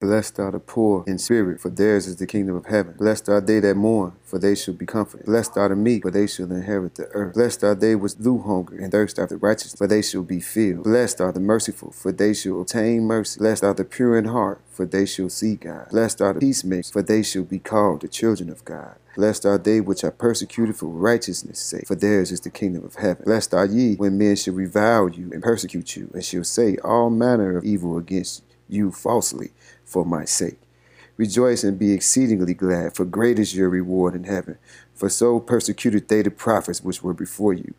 Blessed are the poor in spirit, for theirs is the kingdom of heaven. Blessed are they that mourn, for they shall be comforted. Blessed are the meek, for they shall inherit the earth. Blessed are they which do hunger and thirst after righteousness, for they shall be filled. Blessed are the merciful, for they shall obtain mercy. Blessed are the pure in heart, for they shall see God. Blessed are the peacemakers, for they shall be called the children of God. Blessed are they which are persecuted for righteousness' sake, for theirs is the kingdom of heaven. Blessed are ye when men shall revile you and persecute you, and shall say all manner of evil against you falsely for my sake. Rejoice and be exceedingly glad, for great is your reward in heaven. For so persecuted they the prophets which were before you.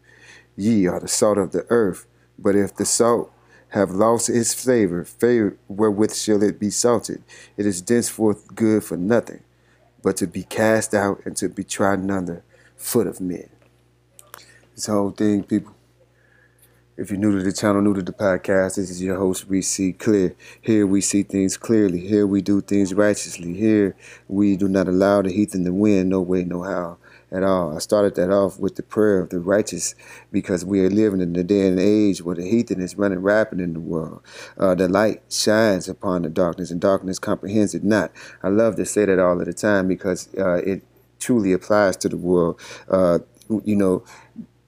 Ye are the salt of the earth, but if the salt have lost its flavor, favor wherewith shall it be salted? It is thenceforth good for nothing, but to be cast out and to be trodden under foot of men. This whole thing, people, if you're new to the channel, new to the podcast, this is your host, We See Clear. Here we see things clearly. Here we do things righteously. Here we do not allow the heat and the wind, no way, no how at all. I started that off with the prayer of the righteous because we are living in the day and age where the heathen is running rapid in the world. Uh, the light shines upon the darkness and darkness comprehends it not. I love to say that all of the time because uh, it truly applies to the world. Uh, you know,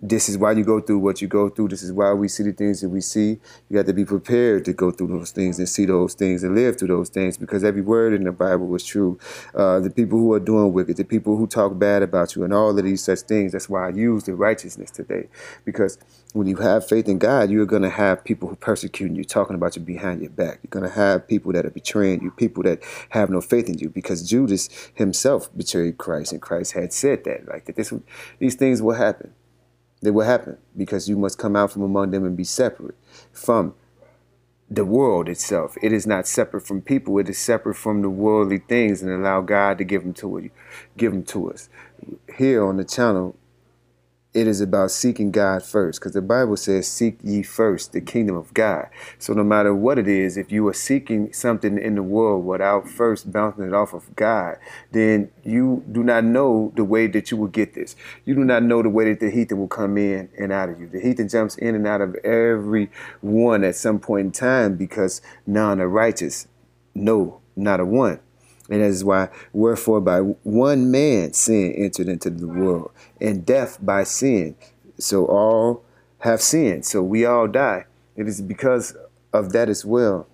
this is why you go through what you go through. This is why we see the things that we see. You got to be prepared to go through those things and see those things and live through those things because every word in the Bible was true. Uh, the people who are doing wicked, the people who talk bad about you, and all of these such things. That's why I use the righteousness today because when you have faith in God, you're going to have people who persecute you, talking about you behind your back. You're going to have people that are betraying you, people that have no faith in you because Judas himself betrayed Christ and Christ had said that, like that this, these things will happen. They will happen because you must come out from among them and be separate from the world itself. It is not separate from people. It is separate from the worldly things and allow God to give them to you, give them to us. Here on the channel, it is about seeking God first because the Bible says, Seek ye first the kingdom of God. So, no matter what it is, if you are seeking something in the world without first bouncing it off of God, then you do not know the way that you will get this. You do not know the way that the heathen will come in and out of you. The heathen jumps in and out of every one at some point in time because none are righteous. No, not a one. And that is why, wherefore, by one man sin entered into the world, and death by sin. So all have sinned. So we all die. It is because of that as well.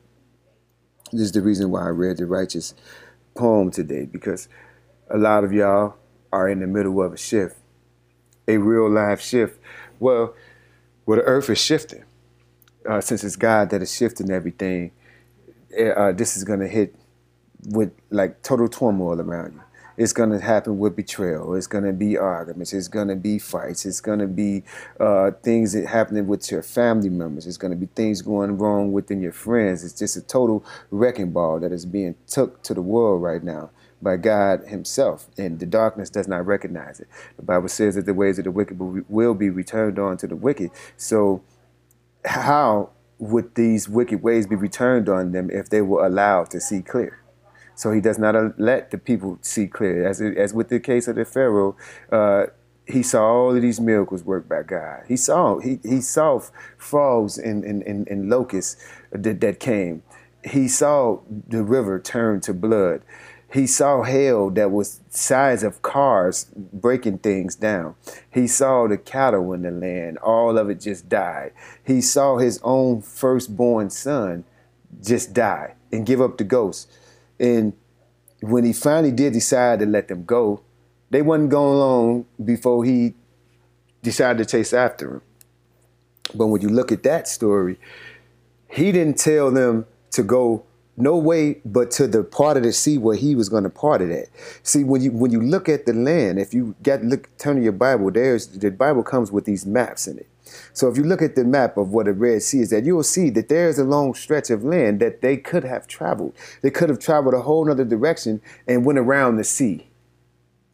This is the reason why I read the righteous poem today, because a lot of y'all are in the middle of a shift, a real life shift. Well, well, the earth is shifting. Uh, since it's God that is shifting everything, eh, uh, this is going to hit with like total turmoil around you. It's going to happen with betrayal. It's going to be arguments. It's going to be fights. It's going to be uh, things that happening with your family members. It's going to be things going wrong within your friends. It's just a total wrecking ball that is being took to the world right now by God Himself, and the darkness does not recognize it. The Bible says that the ways of the wicked will be returned on to the wicked. So, how would these wicked ways be returned on them if they were allowed to see clear? So he does not let the people see clear. As, as with the case of the Pharaoh, uh, he saw all of these miracles worked by God. He saw he, he saw frogs and, and, and, and locusts that, that came. He saw the river turn to blood. He saw hail that was size of cars breaking things down. He saw the cattle in the land. All of it just died. He saw his own firstborn son just die and give up the ghost. And when he finally did decide to let them go, they wasn't going long before he decided to chase after him. But when you look at that story, he didn't tell them to go no way but to the part of the sea where he was going to part it at. See, when you when you look at the land, if you get look turn to your Bible, there's the Bible comes with these maps in it. So if you look at the map of what the Red Sea is, that you will see that there's a long stretch of land that they could have traveled. They could have traveled a whole other direction and went around the sea.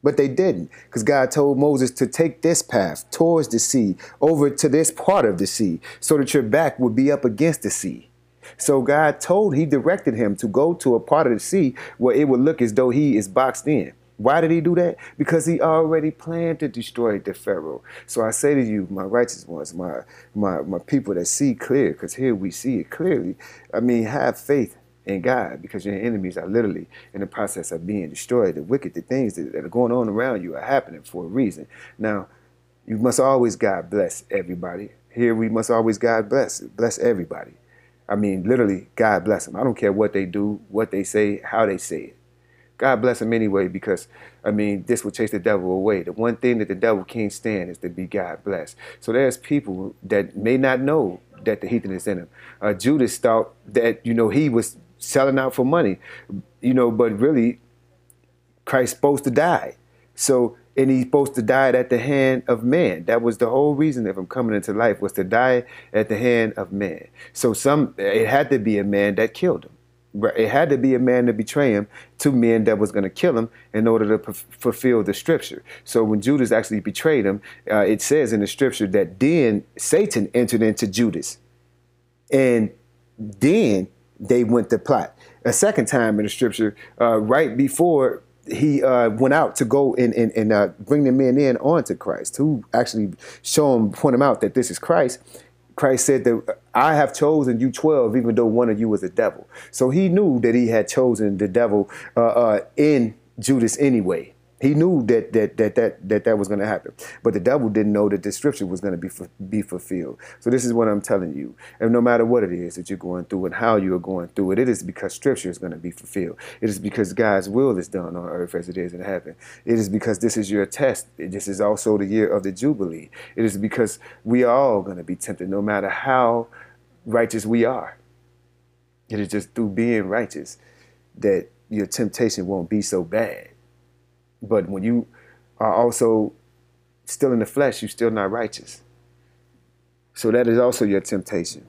But they didn't, because God told Moses to take this path towards the sea, over to this part of the sea, so that your back would be up against the sea. So God told, He directed him to go to a part of the sea where it would look as though he is boxed in. Why did he do that? Because he already planned to destroy the Pharaoh. So I say to you, my righteous ones, my my my people that see clear, because here we see it clearly. I mean, have faith in God because your enemies are literally in the process of being destroyed. The wicked, the things that, that are going on around you are happening for a reason. Now, you must always God bless everybody. Here we must always God bless, bless everybody. I mean, literally, God bless them. I don't care what they do, what they say, how they say it. God bless him anyway because, I mean, this will chase the devil away. The one thing that the devil can't stand is to be God blessed. So there's people that may not know that the heathen is in him. Uh, Judas thought that, you know, he was selling out for money, you know, but really, Christ's supposed to die. So and he's supposed to die at the hand of man. That was the whole reason of him coming into life was to die at the hand of man. So some it had to be a man that killed him. It had to be a man to betray him two men that was going to kill him in order to fulfill the scripture. So when Judas actually betrayed him, uh, it says in the scripture that then Satan entered into Judas, and then they went to plot. A second time in the scripture, uh, right before he uh, went out to go and, and, and uh, bring the men in onto Christ, who actually show him, point him out that this is Christ. Christ said that I have chosen you 12, even though one of you was a devil. So he knew that he had chosen the devil uh, uh in Judas anyway. He knew that that that that that, that was going to happen, but the devil didn't know that the scripture was going to be be fulfilled. So this is what I'm telling you, and no matter what it is that you're going through and how you are going through it, it is because scripture is going to be fulfilled. It is because God's will is done on earth as it is in heaven. It is because this is your test. This is also the year of the jubilee. It is because we are all going to be tempted, no matter how righteous we are. It is just through being righteous that your temptation won't be so bad but when you are also still in the flesh, you're still not righteous. So that is also your temptation.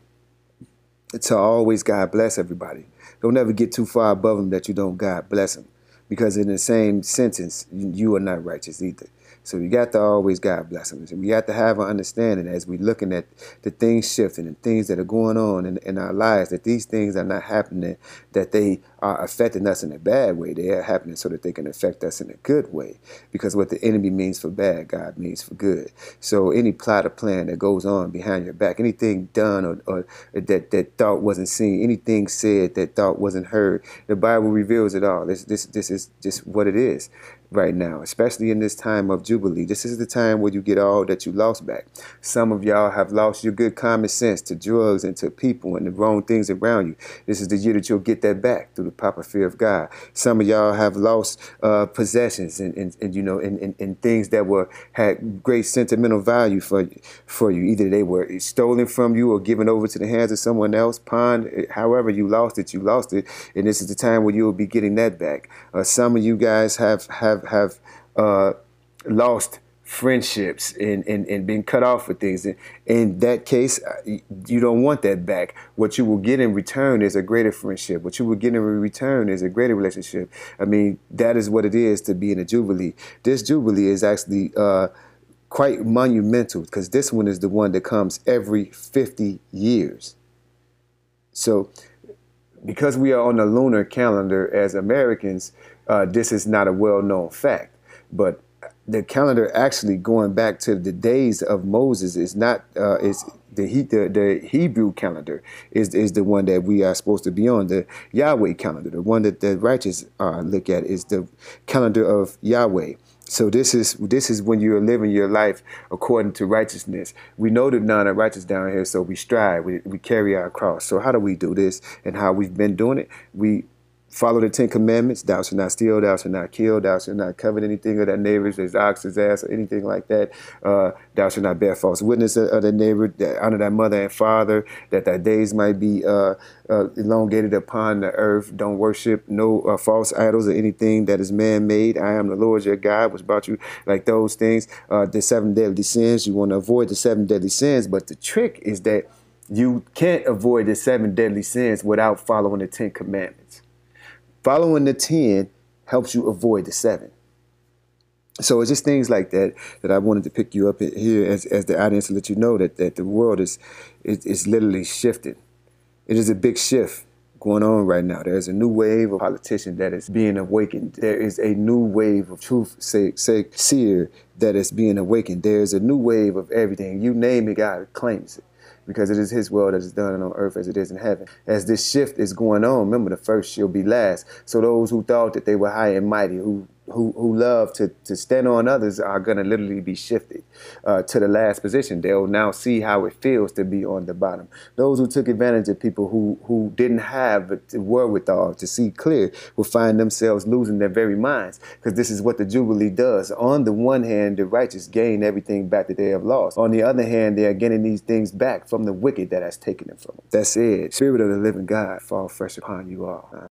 To always God bless everybody. Don't ever get too far above them that you don't God bless them. Because in the same sentence, you are not righteous either. So we got to always God bless them. We got to have an understanding as we're looking at the things shifting and things that are going on in, in our lives, that these things are not happening, that they are affecting us in a bad way. They are happening so that they can affect us in a good way. Because what the enemy means for bad, God means for good. So any plot or plan that goes on behind your back, anything done or, or that, that thought wasn't seen, anything said that thought wasn't heard, the Bible reveals it all. This, this, this is just what it is right now, especially in this time of Jubilee. This is the time where you get all that you lost back. Some of y'all have lost your good common sense to drugs and to people and the wrong things around you. This is the year that you'll get that back through the proper fear of God. Some of y'all have lost uh, possessions and, and, and, you know and, and, and, things that were had great sentimental value for for you. Either they were stolen from you or given over to the hands of someone else, pawned. However you lost it, you lost it, and this is the time where you will be getting that back. Uh, some of you guys have have have have uh, lost friendships and, and, and cut off with things. In, in that case, uh, you don't want that back. What you will get in return is a greater friendship. What you will get in return is a greater relationship. I mean, that is what it is to be in a Jubilee. This Jubilee is actually uh, quite monumental because this one is the one that comes every 50 years. So, because we are on the lunar calendar as Americans, uh, this is not a well-known fact, but the calendar actually going back to the days of Moses is not uh, is the, he, the the Hebrew calendar is is the one that we are supposed to be on the Yahweh calendar the one that the righteous uh, look at is the calendar of Yahweh so this is this is when you're living your life according to righteousness. We know the non-righteous down here, so we strive. We, we carry our cross. So how do we do this and how we've been doing it? We follow the Ten Commandments. Thou shalt not steal. Thou shalt not kill. Thou shalt not covet anything of that neighbor's, his ox, his ass, or anything like that. Uh, thou shalt not bear false witness of the neighbor, that, honor thy mother and father, that thy days might be uh, uh, elongated upon the earth. Don't worship no uh, false idols or anything that is man-made. I am the Lord your God, which brought you like those things. Uh, the seven deadly sins. You want to avoid the seven deadly sins, but the trick is that you can't avoid the seven deadly sins without following the Ten Commandments. Following the 10 helps you avoid the 7. So it's just things like that that I wanted to pick you up here as, as the audience to let you know that, that the world is, is, is literally shifting. It is a big shift going on right now. There's a new wave of politicians that is being awakened. There is a new wave of truth seer that is being awakened. There's a new wave of everything. You name it, God claims it. Because it is his will that is done on earth as it is in heaven. As this shift is going on, remember the first shall be last. So those who thought that they were high and mighty, who who, who love to, to stand on others are going to literally be shifted uh, to the last position. They'll now see how it feels to be on the bottom. Those who took advantage of people who, who didn't have the wherewithal to see clear will find themselves losing their very minds because this is what the Jubilee does. On the one hand, the righteous gain everything back that they have lost. On the other hand, they are getting these things back from the wicked that has taken them from them. That's it. Spirit of the living God fall fresh upon you all.